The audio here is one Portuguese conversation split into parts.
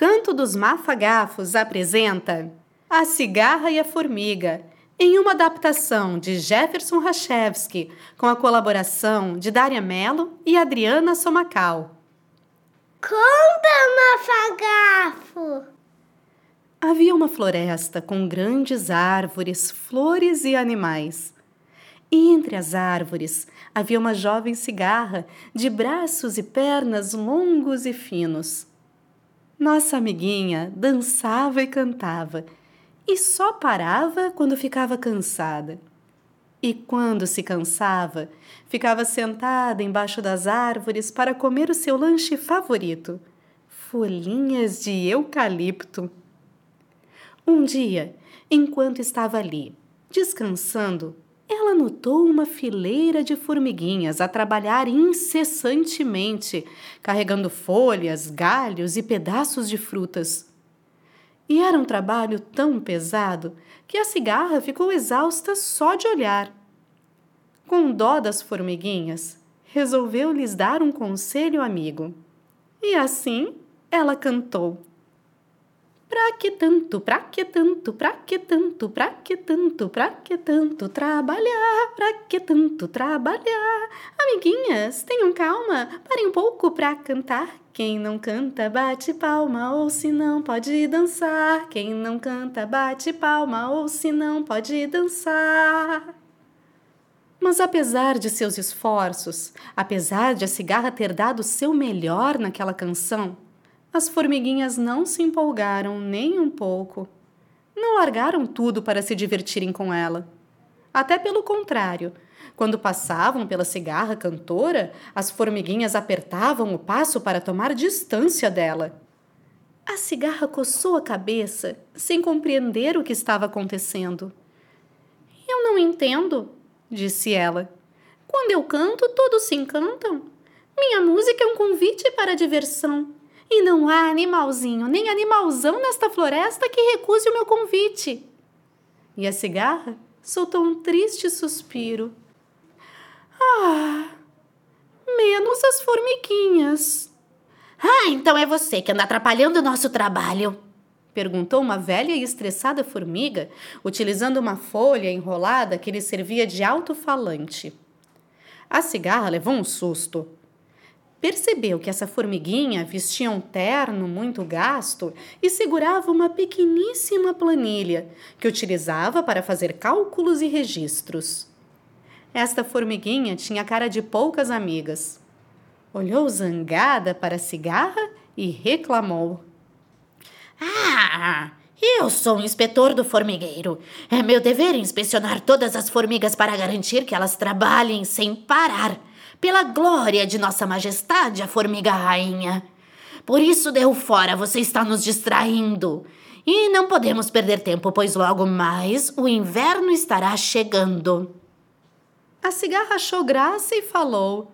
Canto dos Mafagafos apresenta A Cigarra e a Formiga, em uma adaptação de Jefferson Rachevski, com a colaboração de Dária Mello e Adriana Somacal. Conta, Mafagafo! Havia uma floresta com grandes árvores, flores e animais. E entre as árvores havia uma jovem cigarra, de braços e pernas longos e finos. Nossa amiguinha dançava e cantava, e só parava quando ficava cansada. E quando se cansava, ficava sentada embaixo das árvores para comer o seu lanche favorito: folhinhas de eucalipto. Um dia, enquanto estava ali, descansando, ela notou uma fileira de formiguinhas a trabalhar incessantemente, carregando folhas, galhos e pedaços de frutas. E era um trabalho tão pesado que a cigarra ficou exausta só de olhar. Com dó das formiguinhas, resolveu lhes dar um conselho amigo. E assim ela cantou. Pra que tanto, pra que tanto, pra que tanto, pra que tanto, pra que tanto trabalhar, pra que tanto trabalhar? Amiguinhas, tenham calma, parem um pouco pra cantar. Quem não canta, bate palma, ou se não pode dançar. Quem não canta, bate palma, ou se não pode dançar. Mas apesar de seus esforços, apesar de a cigarra ter dado seu melhor naquela canção, as formiguinhas não se empolgaram nem um pouco. Não largaram tudo para se divertirem com ela. Até pelo contrário, quando passavam pela cigarra cantora, as formiguinhas apertavam o passo para tomar distância dela. A cigarra coçou a cabeça, sem compreender o que estava acontecendo. Eu não entendo, disse ela. Quando eu canto, todos se encantam. Minha música é um convite para a diversão. E não há animalzinho, nem animalzão nesta floresta que recuse o meu convite. E a cigarra soltou um triste suspiro. Ah, menos as formiguinhas. Ah, então é você que anda atrapalhando o nosso trabalho. Perguntou uma velha e estressada formiga, utilizando uma folha enrolada que lhe servia de alto-falante. A cigarra levou um susto percebeu que essa formiguinha vestia um terno muito gasto e segurava uma pequeníssima planilha que utilizava para fazer cálculos e registros. Esta formiguinha tinha cara de poucas amigas. Olhou zangada para a cigarra e reclamou: Ah! Eu sou o inspetor do formigueiro. É meu dever inspecionar todas as formigas para garantir que elas trabalhem sem parar pela glória de Nossa Majestade, a formiga rainha. Por isso deu fora, você está nos distraindo. E não podemos perder tempo, pois logo mais o inverno estará chegando. A cigarra achou graça e falou: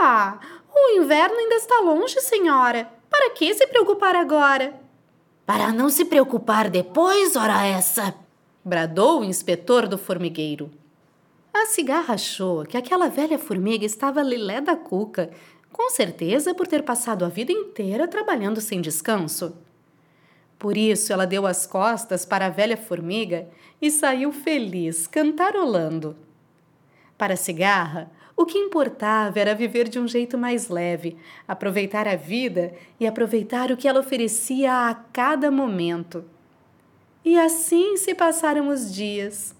Ah, o inverno ainda está longe, senhora. Para que se preocupar agora? Para não se preocupar depois, ora essa! bradou o inspetor do formigueiro. A cigarra achou que aquela velha formiga estava lilé da cuca, com certeza por ter passado a vida inteira trabalhando sem descanso. Por isso ela deu as costas para a velha formiga e saiu feliz, cantarolando. Para a cigarra, o que importava era viver de um jeito mais leve, aproveitar a vida e aproveitar o que ela oferecia a cada momento. E assim se passaram os dias.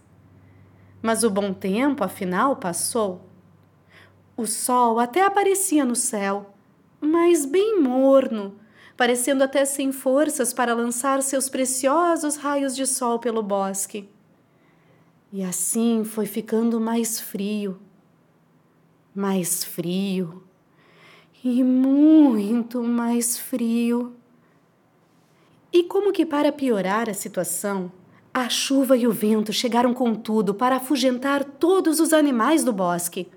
Mas o bom tempo, afinal, passou. O sol até aparecia no céu, mas bem morno, parecendo até sem forças para lançar seus preciosos raios de sol pelo bosque. E assim foi ficando mais frio, mais frio e muito mais frio. E como que para piorar a situação, a chuva e o vento chegaram com tudo para afugentar todos os animais do bosque.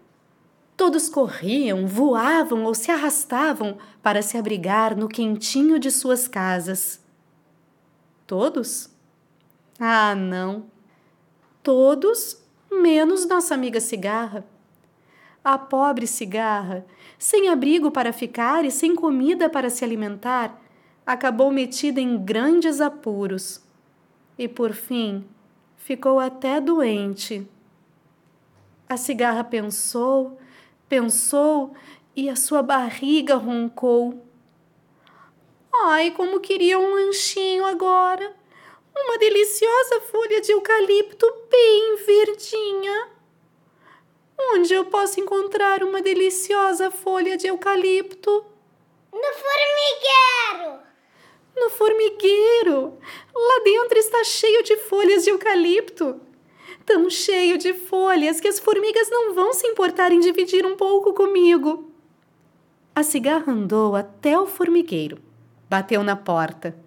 Todos corriam, voavam ou se arrastavam para se abrigar no quentinho de suas casas. Todos? Ah, não. Todos menos nossa amiga cigarra. A pobre cigarra, sem abrigo para ficar e sem comida para se alimentar, acabou metida em grandes apuros e, por fim, ficou até doente. A cigarra pensou, pensou e a sua barriga roncou. Ai, como queria um lanchinho agora! Uma deliciosa folha de eucalipto bem verdinha. Onde eu posso encontrar uma deliciosa folha de eucalipto? No formigueiro! No formigueiro! Lá dentro está cheio de folhas de eucalipto. Tão cheio de folhas que as formigas não vão se importar em dividir um pouco comigo. A cigarra andou até o formigueiro. Bateu na porta.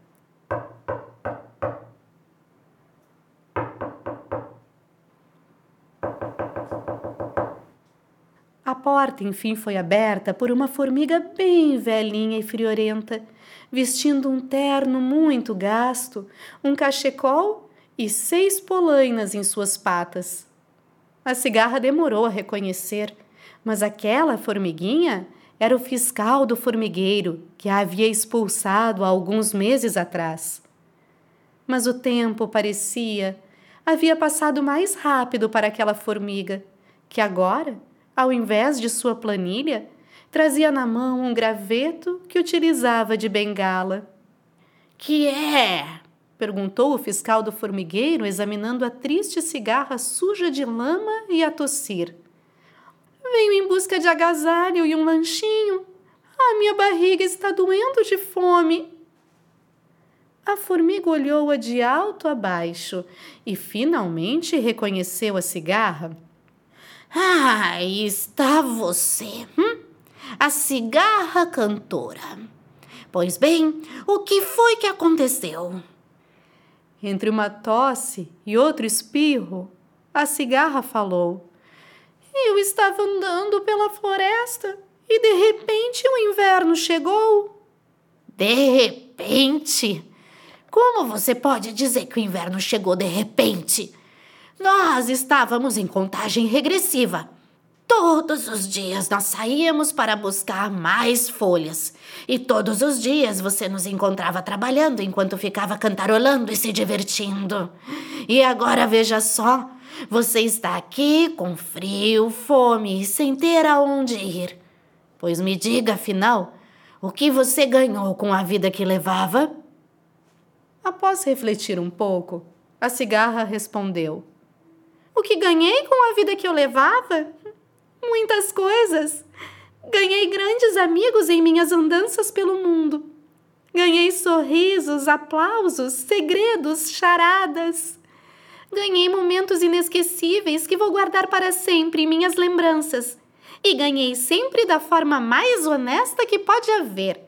Porta, enfim, foi aberta por uma formiga bem velhinha e friorenta, vestindo um terno muito gasto, um cachecol e seis polainas em suas patas. A cigarra demorou a reconhecer, mas aquela formiguinha era o fiscal do formigueiro que a havia expulsado há alguns meses atrás. Mas o tempo parecia havia passado mais rápido para aquela formiga, que agora ao invés de sua planilha, trazia na mão um graveto que utilizava de bengala. Que é? perguntou o fiscal do formigueiro, examinando a triste cigarra suja de lama e a tossir. Venho em busca de agasalho e um lanchinho. A minha barriga está doendo de fome. A formiga olhou-a de alto a baixo e finalmente reconheceu a cigarra. Ah, está você, hum? a cigarra cantora. Pois bem, o que foi que aconteceu? Entre uma tosse e outro espirro, a cigarra falou: Eu estava andando pela floresta e de repente o inverno chegou. De repente? Como você pode dizer que o inverno chegou de repente? Nós estávamos em contagem regressiva. Todos os dias nós saíamos para buscar mais folhas. E todos os dias você nos encontrava trabalhando enquanto ficava cantarolando e se divertindo. E agora veja só: você está aqui com frio, fome e sem ter aonde ir. Pois me diga, afinal, o que você ganhou com a vida que levava? Após refletir um pouco, a cigarra respondeu. O que ganhei com a vida que eu levava? Muitas coisas. Ganhei grandes amigos em minhas andanças pelo mundo. Ganhei sorrisos, aplausos, segredos, charadas. Ganhei momentos inesquecíveis que vou guardar para sempre em minhas lembranças. E ganhei sempre da forma mais honesta que pode haver,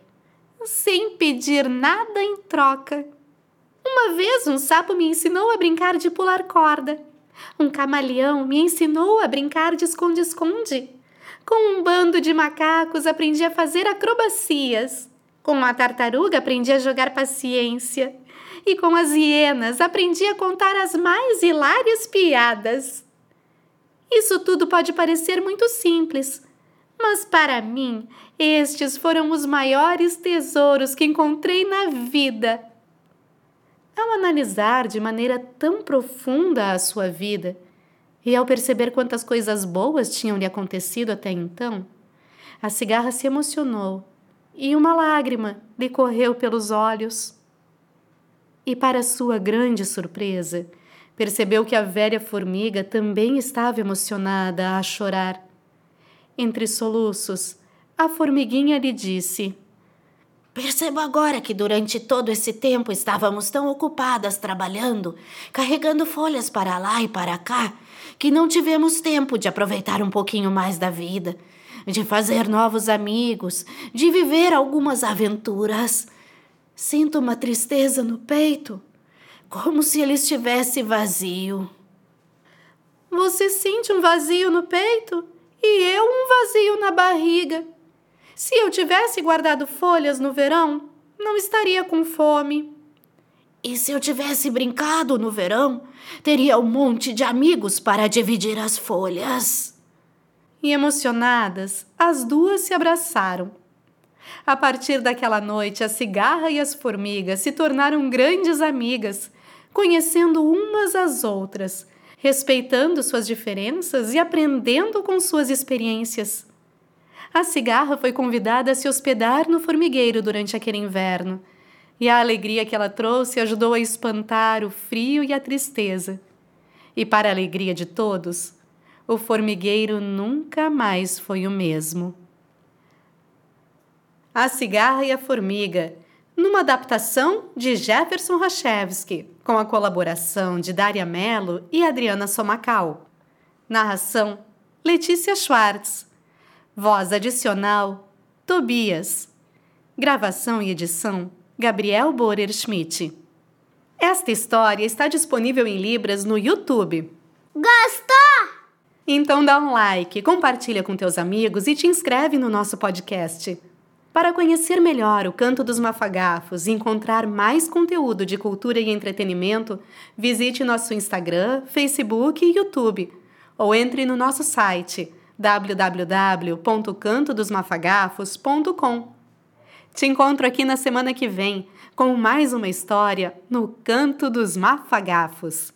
sem pedir nada em troca. Uma vez um sapo me ensinou a brincar de pular corda. Um camaleão me ensinou a brincar de esconde-esconde. Com um bando de macacos aprendi a fazer acrobacias. Com uma tartaruga aprendi a jogar paciência. E com as hienas aprendi a contar as mais hilárias piadas. Isso tudo pode parecer muito simples, mas para mim, estes foram os maiores tesouros que encontrei na vida. Ao analisar de maneira tão profunda a sua vida e ao perceber quantas coisas boas tinham lhe acontecido até então, a cigarra se emocionou e uma lágrima lhe correu pelos olhos. E, para sua grande surpresa, percebeu que a velha formiga também estava emocionada a chorar. Entre soluços, a formiguinha lhe disse: Percebo agora que durante todo esse tempo estávamos tão ocupadas trabalhando, carregando folhas para lá e para cá, que não tivemos tempo de aproveitar um pouquinho mais da vida, de fazer novos amigos, de viver algumas aventuras. Sinto uma tristeza no peito, como se ele estivesse vazio. Você sente um vazio no peito? E eu um vazio na barriga. Se eu tivesse guardado folhas no verão, não estaria com fome. E se eu tivesse brincado no verão, teria um monte de amigos para dividir as folhas. E emocionadas, as duas se abraçaram. A partir daquela noite, a cigarra e as formigas se tornaram grandes amigas, conhecendo umas às outras, respeitando suas diferenças e aprendendo com suas experiências. A cigarra foi convidada a se hospedar no formigueiro durante aquele inverno, e a alegria que ela trouxe ajudou a espantar o frio e a tristeza. E, para a alegria de todos, o formigueiro nunca mais foi o mesmo. A Cigarra e a Formiga, numa adaptação de Jefferson Rachevski, com a colaboração de Daria Mello e Adriana Somacal. Narração: Letícia Schwartz. Voz adicional: Tobias. Gravação e edição: Gabriel Borer Schmidt. Esta história está disponível em Libras no YouTube. Gostou? Então dá um like, compartilha com teus amigos e te inscreve no nosso podcast. Para conhecer melhor o Canto dos Mafagafos e encontrar mais conteúdo de cultura e entretenimento, visite nosso Instagram, Facebook e YouTube, ou entre no nosso site www.cantodosmafagafos.com. Te encontro aqui na semana que vem com mais uma história no Canto dos Mafagafos.